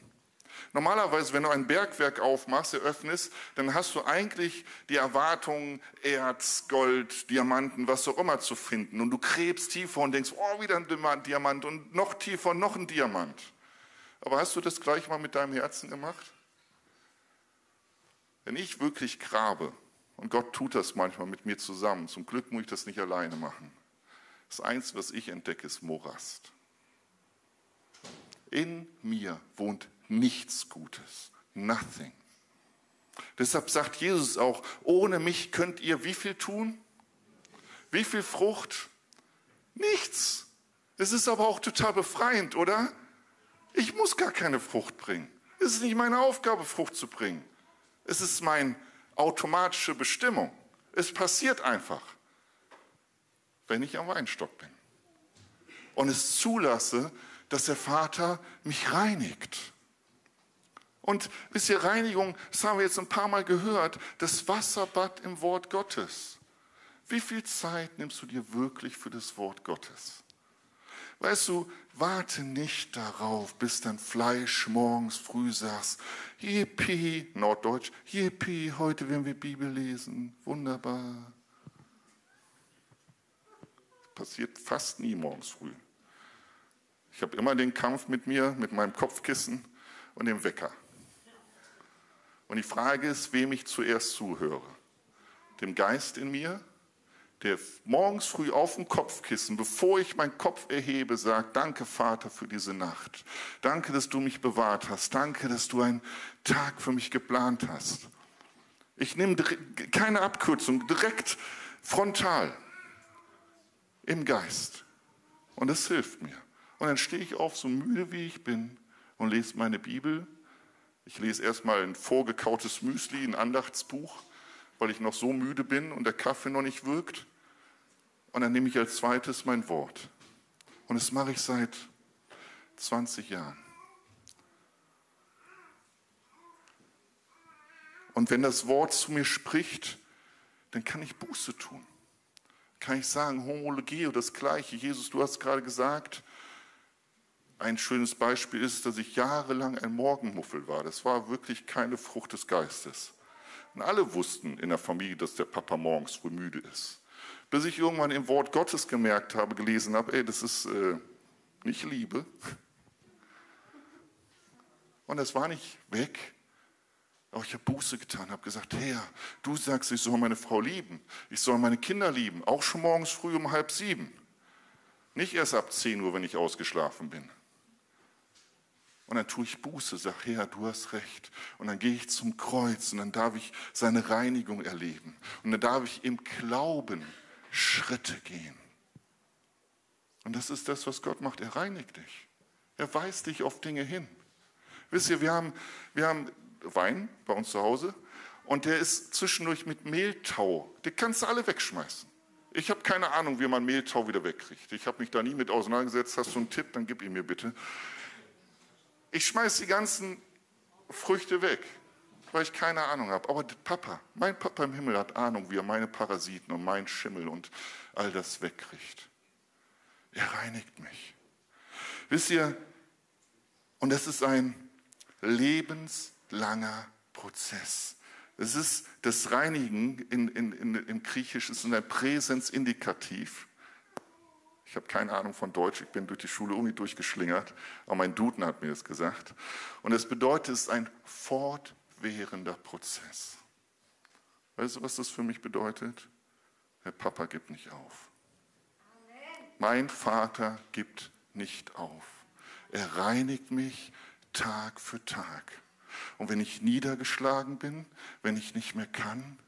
B: Normalerweise, wenn du ein Bergwerk aufmachst, eröffnest, dann hast du eigentlich die Erwartung, Erz, Gold, Diamanten, was auch immer zu finden. Und du gräbst tiefer und denkst, oh, wieder ein Diamant und noch tiefer, noch ein Diamant. Aber hast du das gleich mal mit deinem Herzen gemacht? Wenn ich wirklich grabe, und Gott tut das manchmal mit mir zusammen, zum Glück muss ich das nicht alleine machen. Das Einzige, was ich entdecke, ist Morast. In mir wohnt nichts Gutes. Nothing. Deshalb sagt Jesus auch, ohne mich könnt ihr wie viel tun? Wie viel Frucht? Nichts. Es ist aber auch total befreiend, oder? Ich muss gar keine Frucht bringen. Es ist nicht meine Aufgabe, Frucht zu bringen. Es ist meine automatische Bestimmung. Es passiert einfach, wenn ich am Weinstock bin. Und es zulasse, dass der Vater mich reinigt. Und wisst ihr, Reinigung, das haben wir jetzt ein paar Mal gehört, das Wasserbad im Wort Gottes. Wie viel Zeit nimmst du dir wirklich für das Wort Gottes? Weißt du, warte nicht darauf, bis dein Fleisch morgens früh sagst, Yippie, Norddeutsch, Yippie, heute werden wir Bibel lesen, wunderbar. Passiert fast nie morgens früh. Ich habe immer den Kampf mit mir, mit meinem Kopfkissen und dem Wecker. Und die Frage ist, wem ich zuerst zuhöre. Dem Geist in mir der morgens früh auf dem Kopfkissen, bevor ich meinen Kopf erhebe, sagt, danke Vater für diese Nacht. Danke, dass du mich bewahrt hast. Danke, dass du einen Tag für mich geplant hast. Ich nehme keine Abkürzung, direkt frontal im Geist. Und das hilft mir. Und dann stehe ich auf, so müde wie ich bin, und lese meine Bibel. Ich lese erstmal ein vorgekautes Müsli, ein Andachtsbuch, weil ich noch so müde bin und der Kaffee noch nicht wirkt. Und dann nehme ich als zweites mein Wort. Und das mache ich seit 20 Jahren. Und wenn das Wort zu mir spricht, dann kann ich Buße tun. Kann ich sagen, Homologie oder das Gleiche. Jesus, du hast gerade gesagt, ein schönes Beispiel ist, dass ich jahrelang ein Morgenmuffel war. Das war wirklich keine Frucht des Geistes. Und alle wussten in der Familie, dass der Papa morgens früh müde ist bis ich irgendwann im Wort Gottes gemerkt habe, gelesen habe, ey, das ist äh, nicht Liebe. Und es war nicht weg. Aber ich habe Buße getan, habe gesagt, Herr, du sagst, ich soll meine Frau lieben, ich soll meine Kinder lieben, auch schon morgens früh um halb sieben. Nicht erst ab 10 Uhr, wenn ich ausgeschlafen bin. Und dann tue ich Buße, sage, Herr, du hast recht. Und dann gehe ich zum Kreuz und dann darf ich seine Reinigung erleben. Und dann darf ich im Glauben Schritte gehen. Und das ist das, was Gott macht. Er reinigt dich. Er weist dich auf Dinge hin. Wisst ihr, wir haben, wir haben Wein bei uns zu Hause und der ist zwischendurch mit Mehltau. Den kannst du alle wegschmeißen. Ich habe keine Ahnung, wie man Mehltau wieder wegkriegt. Ich habe mich da nie mit auseinandergesetzt. Hast du einen Tipp, dann gib ihn mir bitte. Ich schmeiße die ganzen Früchte weg weil ich keine Ahnung habe. Aber Papa, mein Papa im Himmel hat Ahnung, wie er meine Parasiten und meinen Schimmel und all das wegkriegt. Er reinigt mich. Wisst ihr, und das ist ein lebenslanger Prozess. Es ist das Reinigen in, in, in, im Griechisch ist ein Präsensindikativ. Ich habe keine Ahnung von Deutsch, ich bin durch die Schule irgendwie durchgeschlingert, aber mein Duden hat mir das gesagt. Und es bedeutet, es ist ein Fort fortwährender Prozess. Weißt du, was das für mich bedeutet? Der Papa gibt nicht auf. Mein Vater gibt nicht auf. Er reinigt mich Tag für Tag. Und wenn ich niedergeschlagen bin, wenn ich nicht mehr kann,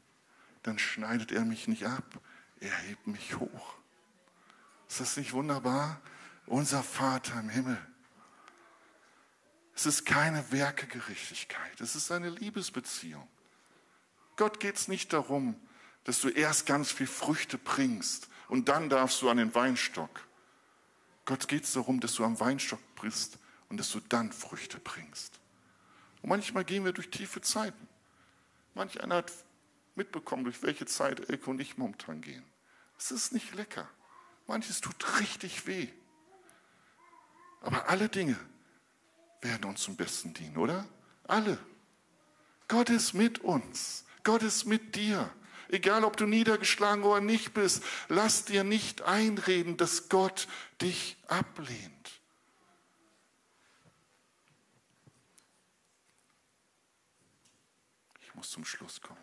B: dann schneidet er mich nicht ab. Er hebt mich hoch. Ist das nicht wunderbar? Unser Vater im Himmel es ist keine Werkegerechtigkeit, es ist eine Liebesbeziehung. Gott geht es nicht darum, dass du erst ganz viel Früchte bringst und dann darfst du an den Weinstock. Gott geht es darum, dass du am Weinstock bist und dass du dann Früchte bringst. Und manchmal gehen wir durch tiefe Zeiten. Manch einer hat mitbekommen, durch welche Zeit Elke und ich momentan gehen. Es ist nicht lecker. Manches tut richtig weh. Aber alle Dinge werden uns zum Besten dienen, oder? Alle. Gott ist mit uns. Gott ist mit dir. Egal, ob du niedergeschlagen oder nicht bist, lass dir nicht einreden, dass Gott dich ablehnt. Ich muss zum Schluss kommen.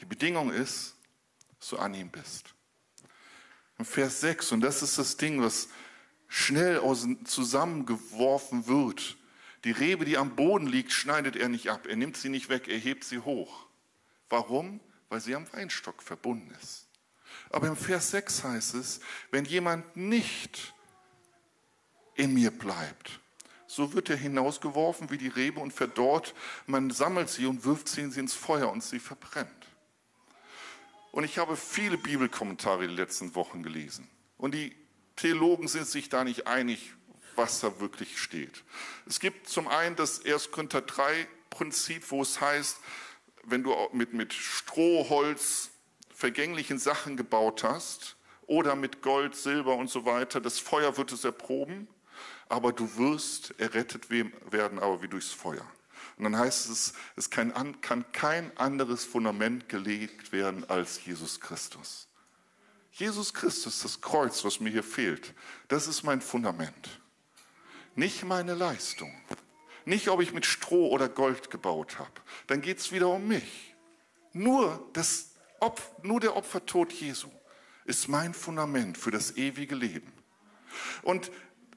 B: Die Bedingung ist, dass du an ihm bist. Im Vers 6, und das ist das Ding, was schnell zusammengeworfen wird. Die Rebe, die am Boden liegt, schneidet er nicht ab. Er nimmt sie nicht weg, er hebt sie hoch. Warum? Weil sie am Weinstock verbunden ist. Aber im Vers 6 heißt es, wenn jemand nicht in mir bleibt, so wird er hinausgeworfen wie die Rebe und verdorrt. Man sammelt sie und wirft sie ins Feuer und sie verbrennt. Und ich habe viele Bibelkommentare die letzten Wochen gelesen. Und die Theologen sind sich da nicht einig, was da wirklich steht. Es gibt zum einen das 1. Korinther 3 Prinzip, wo es heißt, wenn du mit, mit Stroh, Holz, vergänglichen Sachen gebaut hast oder mit Gold, Silber und so weiter, das Feuer wird es erproben, aber du wirst errettet werden, aber wie durchs Feuer. Und dann heißt es, es kann, kann kein anderes Fundament gelegt werden als Jesus Christus. Jesus Christus, das Kreuz, was mir hier fehlt, das ist mein Fundament. Nicht meine Leistung. Nicht, ob ich mit Stroh oder Gold gebaut habe. Dann geht es wieder um mich. Nur, das Opf, nur der Opfertod Jesu ist mein Fundament für das ewige Leben. Und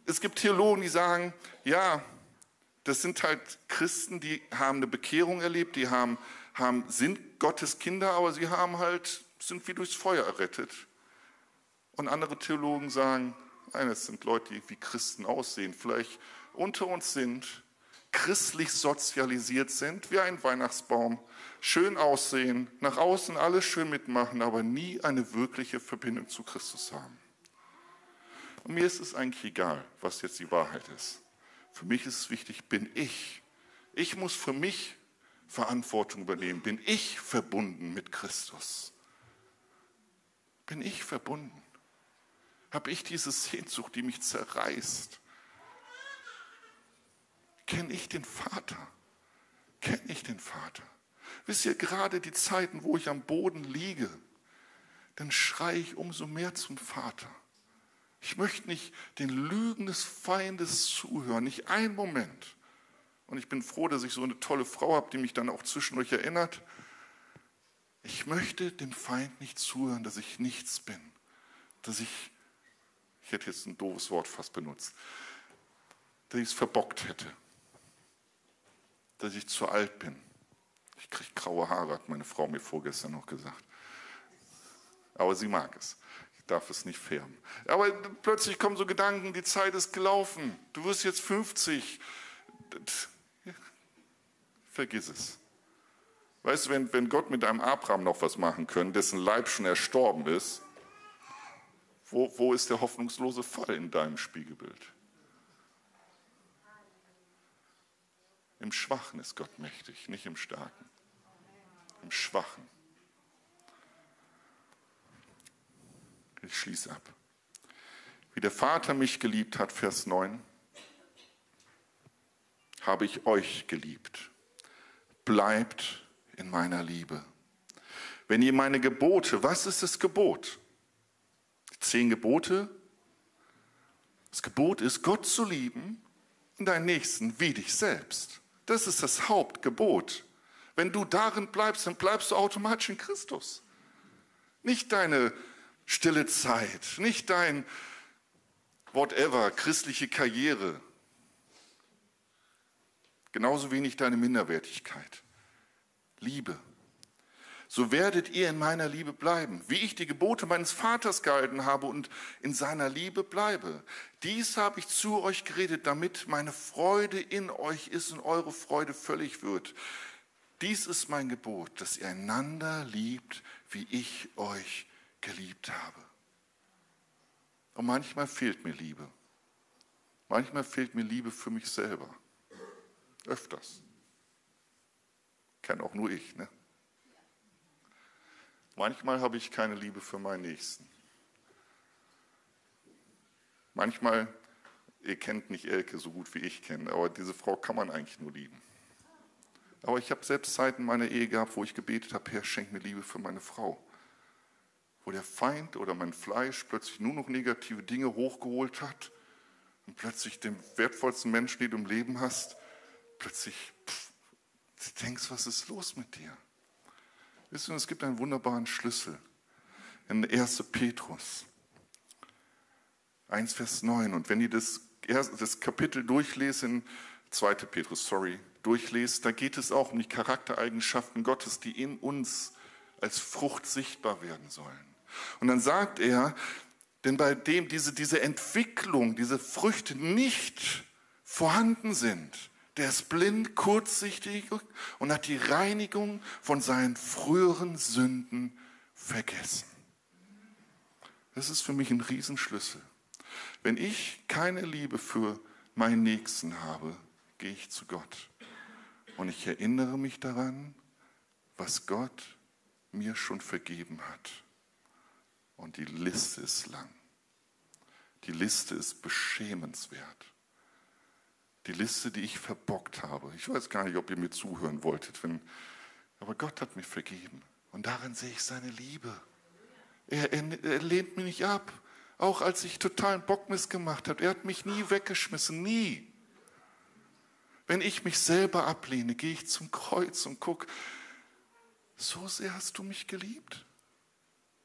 B: es gibt Theologen, die sagen, ja, das sind halt Christen, die haben eine Bekehrung erlebt, die haben, haben, sind Gottes Kinder, aber sie haben halt, sind wie durchs Feuer errettet. Und andere Theologen sagen, nein, es sind Leute, die wie Christen aussehen, vielleicht unter uns sind, christlich sozialisiert sind, wie ein Weihnachtsbaum, schön aussehen, nach außen alles schön mitmachen, aber nie eine wirkliche Verbindung zu Christus haben. Und mir ist es eigentlich egal, was jetzt die Wahrheit ist. Für mich ist es wichtig, bin ich. Ich muss für mich Verantwortung übernehmen. Bin ich verbunden mit Christus? Bin ich verbunden? Habe ich diese Sehnsucht, die mich zerreißt? Kenne ich den Vater? Kenne ich den Vater? Wisst ihr, gerade die Zeiten, wo ich am Boden liege, dann schreie ich umso mehr zum Vater. Ich möchte nicht den Lügen des Feindes zuhören, nicht einen Moment. Und ich bin froh, dass ich so eine tolle Frau habe, die mich dann auch zwischendurch erinnert. Ich möchte dem Feind nicht zuhören, dass ich nichts bin, dass ich, ich hätte jetzt ein doofes Wort fast benutzt, dass ich es verbockt hätte, dass ich zu alt bin. Ich kriege graue Haare, hat meine Frau mir vorgestern noch gesagt. Aber sie mag es darf es nicht färben. Aber plötzlich kommen so Gedanken, die Zeit ist gelaufen. Du wirst jetzt 50. Vergiss es. Weißt du, wenn, wenn Gott mit einem Abraham noch was machen könnte, dessen Leib schon erstorben ist, wo, wo ist der hoffnungslose Fall in deinem Spiegelbild? Im Schwachen ist Gott mächtig, nicht im Starken. Im Schwachen. Ich schließe ab. Wie der Vater mich geliebt hat, Vers 9, habe ich euch geliebt. Bleibt in meiner Liebe. Wenn ihr meine Gebote, was ist das Gebot? Zehn Gebote. Das Gebot ist, Gott zu lieben und deinen Nächsten wie dich selbst. Das ist das Hauptgebot. Wenn du darin bleibst, dann bleibst du automatisch in Christus. Nicht deine stille Zeit, nicht dein whatever, christliche Karriere. Genauso wenig deine Minderwertigkeit. Liebe. So werdet ihr in meiner Liebe bleiben, wie ich die Gebote meines Vaters gehalten habe und in seiner Liebe bleibe. Dies habe ich zu euch geredet, damit meine Freude in euch ist und eure Freude völlig wird. Dies ist mein Gebot, dass ihr einander liebt, wie ich euch geliebt habe. Und manchmal fehlt mir Liebe. Manchmal fehlt mir Liebe für mich selber. Öfters. Kennt auch nur ich. Ne? Manchmal habe ich keine Liebe für meinen Nächsten. Manchmal, ihr kennt nicht Elke so gut wie ich kenne, aber diese Frau kann man eigentlich nur lieben. Aber ich habe selbst Zeiten meiner Ehe gehabt, wo ich gebetet habe, Herr, schenk mir Liebe für meine Frau wo der Feind oder mein Fleisch plötzlich nur noch negative Dinge hochgeholt hat und plötzlich den wertvollsten Menschen, den du im Leben hast, plötzlich pff, denkst, was ist los mit dir? Wisst ihr, es gibt einen wunderbaren Schlüssel in 1. Petrus 1, Vers 9. Und wenn ihr das, das Kapitel durchlesen, 2. Petrus, sorry, durchlest, da geht es auch um die Charaktereigenschaften Gottes, die in uns als Frucht sichtbar werden sollen. Und dann sagt er, denn bei dem diese, diese Entwicklung, diese Früchte nicht vorhanden sind, der ist blind, kurzsichtig und hat die Reinigung von seinen früheren Sünden vergessen. Das ist für mich ein Riesenschlüssel. Wenn ich keine Liebe für meinen Nächsten habe, gehe ich zu Gott. Und ich erinnere mich daran, was Gott mir schon vergeben hat. Und die Liste ist lang. Die Liste ist beschämenswert. Die Liste, die ich verbockt habe. Ich weiß gar nicht, ob ihr mir zuhören wolltet, wenn, aber Gott hat mir vergeben. Und darin sehe ich seine Liebe. Er, er, er lehnt mich nicht ab. Auch als ich totalen Bockmiss gemacht habe. Er hat mich nie weggeschmissen, nie. Wenn ich mich selber ablehne, gehe ich zum Kreuz und gucke, so sehr hast du mich geliebt,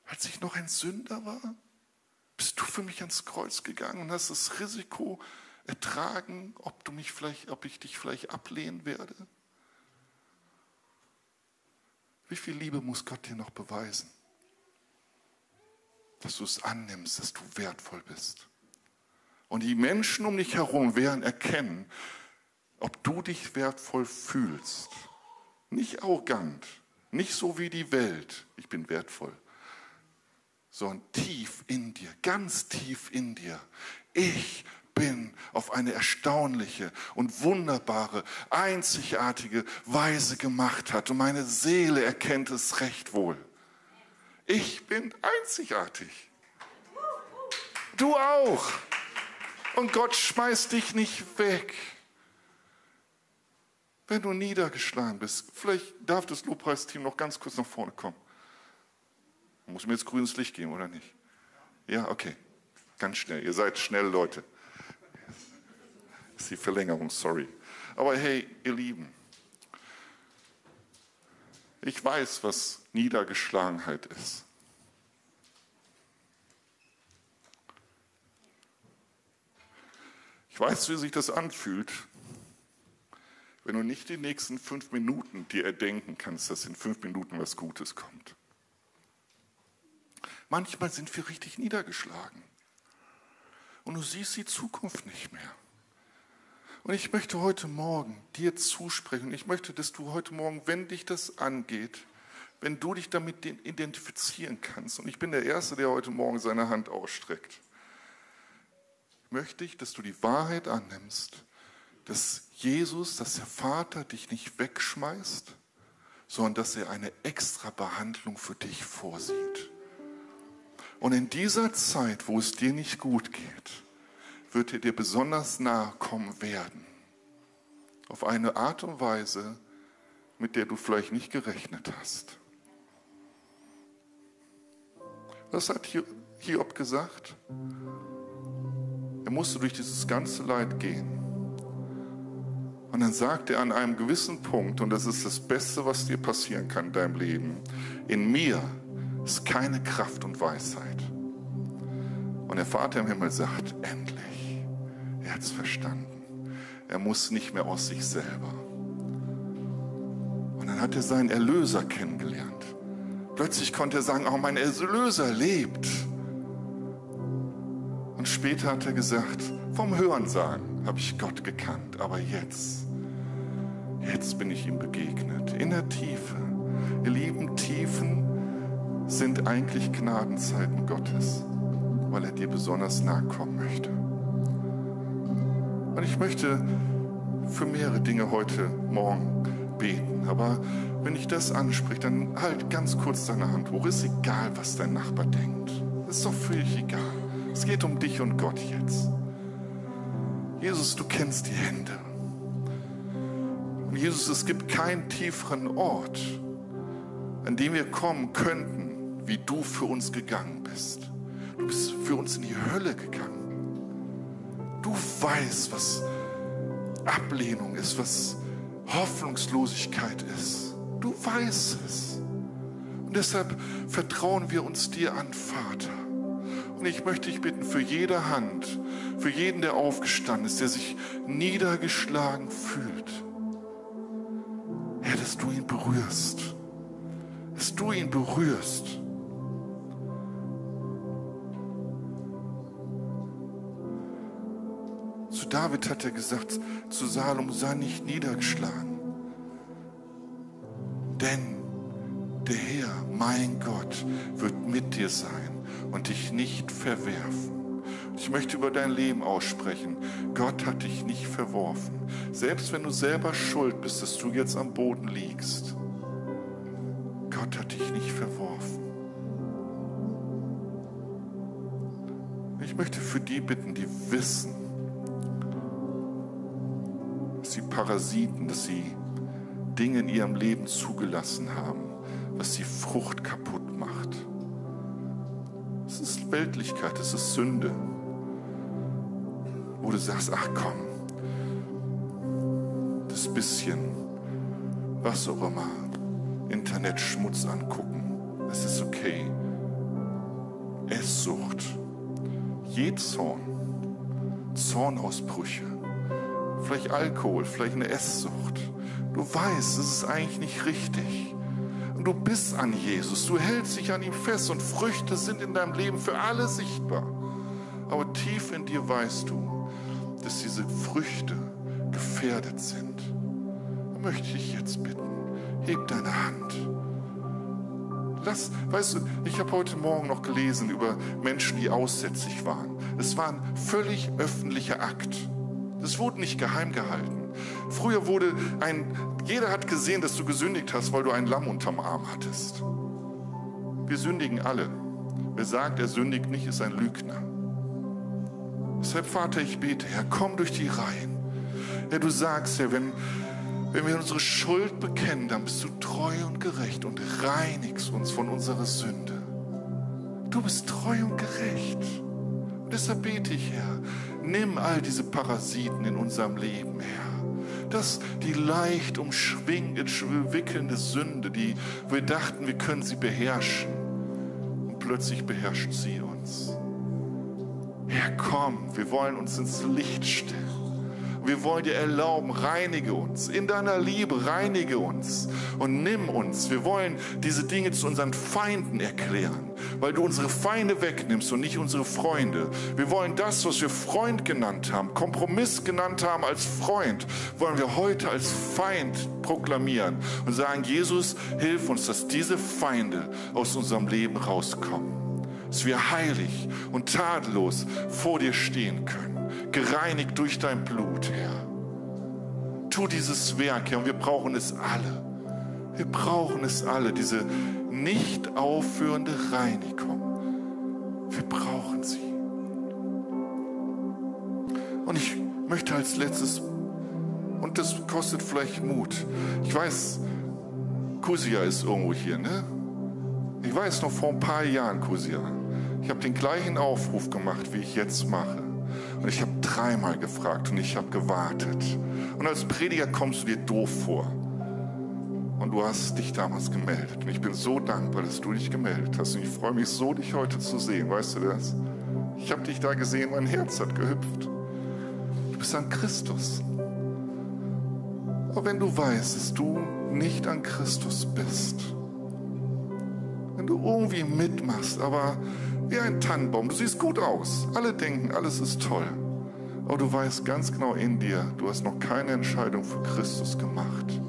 B: als ich noch ein Sünder war? Bist du für mich ans Kreuz gegangen und hast das Risiko ertragen, ob du mich vielleicht, ob ich dich vielleicht ablehnen werde? Wie viel Liebe muss Gott dir noch beweisen? Dass du es annimmst, dass du wertvoll bist. Und die Menschen um dich herum werden erkennen, ob du dich wertvoll fühlst. Nicht arrogant, nicht so wie die Welt, ich bin wertvoll, sondern tief in dir, ganz tief in dir. Ich bin auf eine erstaunliche und wunderbare, einzigartige Weise gemacht hat und meine Seele erkennt es recht wohl. Ich bin einzigartig. Du auch. Und Gott schmeißt dich nicht weg. Wenn du niedergeschlagen bist, vielleicht darf das Lobpreisteam noch ganz kurz nach vorne kommen. Muss mir jetzt grünes Licht geben, oder nicht? Ja, okay. Ganz schnell. Ihr seid schnell, Leute. Ist die Verlängerung, sorry. Aber hey, ihr Lieben, ich weiß, was Niedergeschlagenheit ist. Ich weiß, wie sich das anfühlt, wenn du nicht die nächsten fünf Minuten dir erdenken kannst, dass in fünf Minuten was Gutes kommt. Manchmal sind wir richtig niedergeschlagen und du siehst die Zukunft nicht mehr. Und ich möchte heute Morgen dir zusprechen. Ich möchte, dass du heute Morgen, wenn dich das angeht, wenn du dich damit identifizieren kannst, und ich bin der Erste, der heute Morgen seine Hand ausstreckt, möchte ich, dass du die Wahrheit annimmst dass Jesus, dass der Vater dich nicht wegschmeißt, sondern dass er eine extra Behandlung für dich vorsieht. Und in dieser Zeit, wo es dir nicht gut geht, wird er dir besonders nahe kommen werden. Auf eine Art und Weise, mit der du vielleicht nicht gerechnet hast. Was hat Hiob gesagt? Er musste durch dieses ganze Leid gehen. Und dann sagt er an einem gewissen Punkt, und das ist das Beste, was dir passieren kann in deinem Leben, in mir ist keine Kraft und Weisheit. Und der Vater im Himmel sagt, endlich, er hat es verstanden. Er muss nicht mehr aus sich selber. Und dann hat er seinen Erlöser kennengelernt. Plötzlich konnte er sagen, oh, mein Erlöser lebt. Und später hat er gesagt, vom Hörensagen habe ich Gott gekannt, aber jetzt, jetzt bin ich ihm begegnet, in der Tiefe. Ihr lieben Tiefen sind eigentlich Gnadenzeiten Gottes, weil er dir besonders nahe kommen möchte. Und ich möchte für mehrere Dinge heute Morgen beten, aber wenn ich das anspreche, dann halt ganz kurz deine Hand hoch. Ist egal, was dein Nachbar denkt. Ist doch völlig egal. Es geht um dich und Gott jetzt. Jesus, du kennst die Hände. Und Jesus, es gibt keinen tieferen Ort, an dem wir kommen könnten, wie du für uns gegangen bist. Du bist für uns in die Hölle gegangen. Du weißt, was Ablehnung ist, was Hoffnungslosigkeit ist. Du weißt es. Und deshalb vertrauen wir uns dir an, Vater. Und ich möchte dich bitten, für jede Hand, für jeden, der aufgestanden ist, der sich niedergeschlagen fühlt, Herr, dass du ihn berührst, dass du ihn berührst. David hat er gesagt, zu Salom, sei nicht niedergeschlagen, denn der Herr, mein Gott, wird mit dir sein und dich nicht verwerfen. Ich möchte über dein Leben aussprechen. Gott hat dich nicht verworfen. Selbst wenn du selber schuld bist, dass du jetzt am Boden liegst. Gott hat dich nicht verworfen. Ich möchte für die bitten, die wissen, Parasiten, dass sie Dinge in ihrem Leben zugelassen haben, was die Frucht kaputt macht. Es ist Weltlichkeit, es ist Sünde. Wo du sagst, ach komm, das bisschen, was auch immer, Internetschmutz angucken, es ist okay. Esssucht, Jezorn, Zornausbrüche, vielleicht Alkohol, vielleicht eine Esssucht. Du weißt, es ist eigentlich nicht richtig. Und du bist an Jesus, du hältst dich an ihm fest und Früchte sind in deinem Leben für alle sichtbar. Aber tief in dir weißt du, dass diese Früchte gefährdet sind. Da möchte ich jetzt bitten, heb deine Hand. Lass, weißt du, ich habe heute Morgen noch gelesen über Menschen, die aussätzlich waren. Es war ein völlig öffentlicher Akt. Das wurde nicht geheim gehalten. Früher wurde ein, jeder hat gesehen, dass du gesündigt hast, weil du ein Lamm unterm Arm hattest. Wir sündigen alle. Wer sagt, er sündigt nicht, ist ein Lügner. Deshalb, Vater, ich bete, Herr, komm durch die Reihen. Herr, du sagst, Herr, wenn, wenn wir unsere Schuld bekennen, dann bist du treu und gerecht und reinigst uns von unserer Sünde. Du bist treu und gerecht. Und deshalb bete ich, Herr, nimm all diese Parasiten in unserem Leben, Herr dass die leicht umwickelnde Sünde, die wir dachten, wir können sie beherrschen, und plötzlich beherrscht sie uns. Herr, komm, wir wollen uns ins Licht stellen. Wir wollen dir erlauben, reinige uns. In deiner Liebe reinige uns und nimm uns. Wir wollen diese Dinge zu unseren Feinden erklären, weil du unsere Feinde wegnimmst und nicht unsere Freunde. Wir wollen das, was wir Freund genannt haben, Kompromiss genannt haben als Freund, wollen wir heute als Feind proklamieren und sagen, Jesus, hilf uns, dass diese Feinde aus unserem Leben rauskommen. Dass wir heilig und tadellos vor dir stehen können gereinigt durch dein Blut, Herr. Tu dieses Werk, Herr, und wir brauchen es alle. Wir brauchen es alle, diese nicht aufhörende Reinigung. Wir brauchen sie. Und ich möchte als letztes, und das kostet vielleicht Mut. Ich weiß, Kusia ist irgendwo hier, ne? Ich weiß noch vor ein paar Jahren, Kusia. Ich habe den gleichen Aufruf gemacht, wie ich jetzt mache. Und ich habe dreimal gefragt und ich habe gewartet. Und als Prediger kommst du dir doof vor. Und du hast dich damals gemeldet. Und ich bin so dankbar, dass du dich gemeldet hast. Und ich freue mich so, dich heute zu sehen. Weißt du das? Ich habe dich da gesehen, mein Herz hat gehüpft. Du bist an Christus. Aber wenn du weißt, dass du nicht an Christus bist, wenn du irgendwie mitmachst, aber wie ein Tannenbaum. Du siehst gut aus. Alle denken, alles ist toll. Aber du weißt ganz genau in dir, du hast noch keine Entscheidung für Christus gemacht.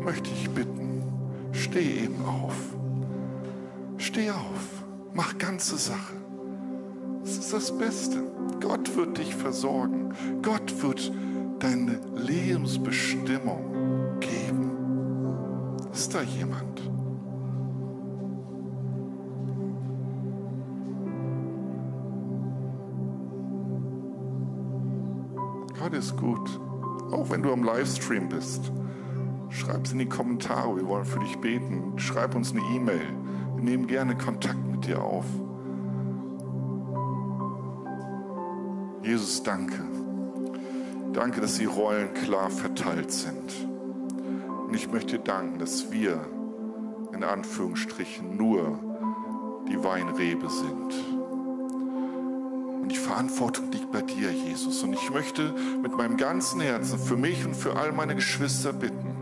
B: Möchte ich bitten, steh eben auf. Steh auf. Mach ganze Sache. Das ist das Beste. Gott wird dich versorgen. Gott wird deine Lebensbestimmung geben. Ist da jemand? Gott ist gut. Auch wenn du am Livestream bist. Schreib es in die Kommentare. Wir wollen für dich beten. Schreib uns eine E-Mail. Wir nehmen gerne Kontakt mit dir auf. Jesus, danke. Danke, dass die Rollen klar verteilt sind. Und ich möchte danken, dass wir in Anführungsstrichen nur die Weinrebe sind. Und die Verantwortung liegt bei dir, Jesus. Und ich möchte mit meinem ganzen Herzen für mich und für all meine Geschwister bitten,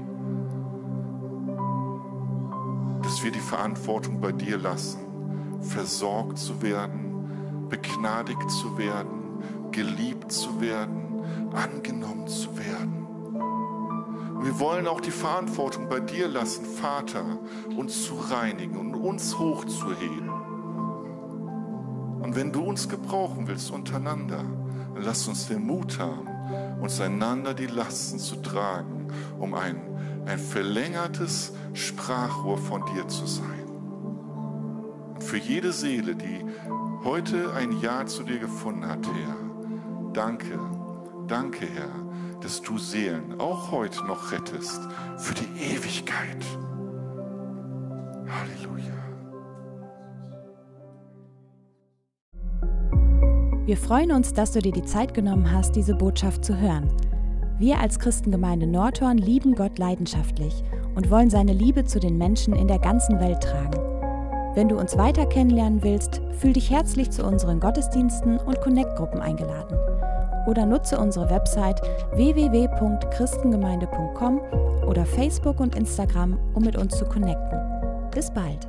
B: dass wir die Verantwortung bei dir lassen, versorgt zu werden, begnadigt zu werden, geliebt zu werden, angenommen zu werden. Wir wollen auch die Verantwortung bei dir lassen, Vater, uns zu reinigen und uns hochzuheben. Und wenn du uns gebrauchen willst untereinander, dann lass uns den Mut haben, uns einander die Lasten zu tragen, um ein, ein verlängertes Sprachrohr von dir zu sein. Und für jede Seele, die heute ein Ja zu dir gefunden hat, Herr, danke, danke, Herr, dass du Seelen auch heute noch rettest für die Ewigkeit.
A: Wir freuen uns, dass du dir die Zeit genommen hast, diese Botschaft zu hören. Wir als Christengemeinde Nordhorn lieben Gott leidenschaftlich und wollen seine Liebe zu den Menschen in der ganzen Welt tragen. Wenn du uns weiter kennenlernen willst, fühl dich herzlich zu unseren Gottesdiensten und Connect-Gruppen eingeladen oder nutze unsere Website www.christengemeinde.com oder Facebook und Instagram, um mit uns zu connecten. Bis bald!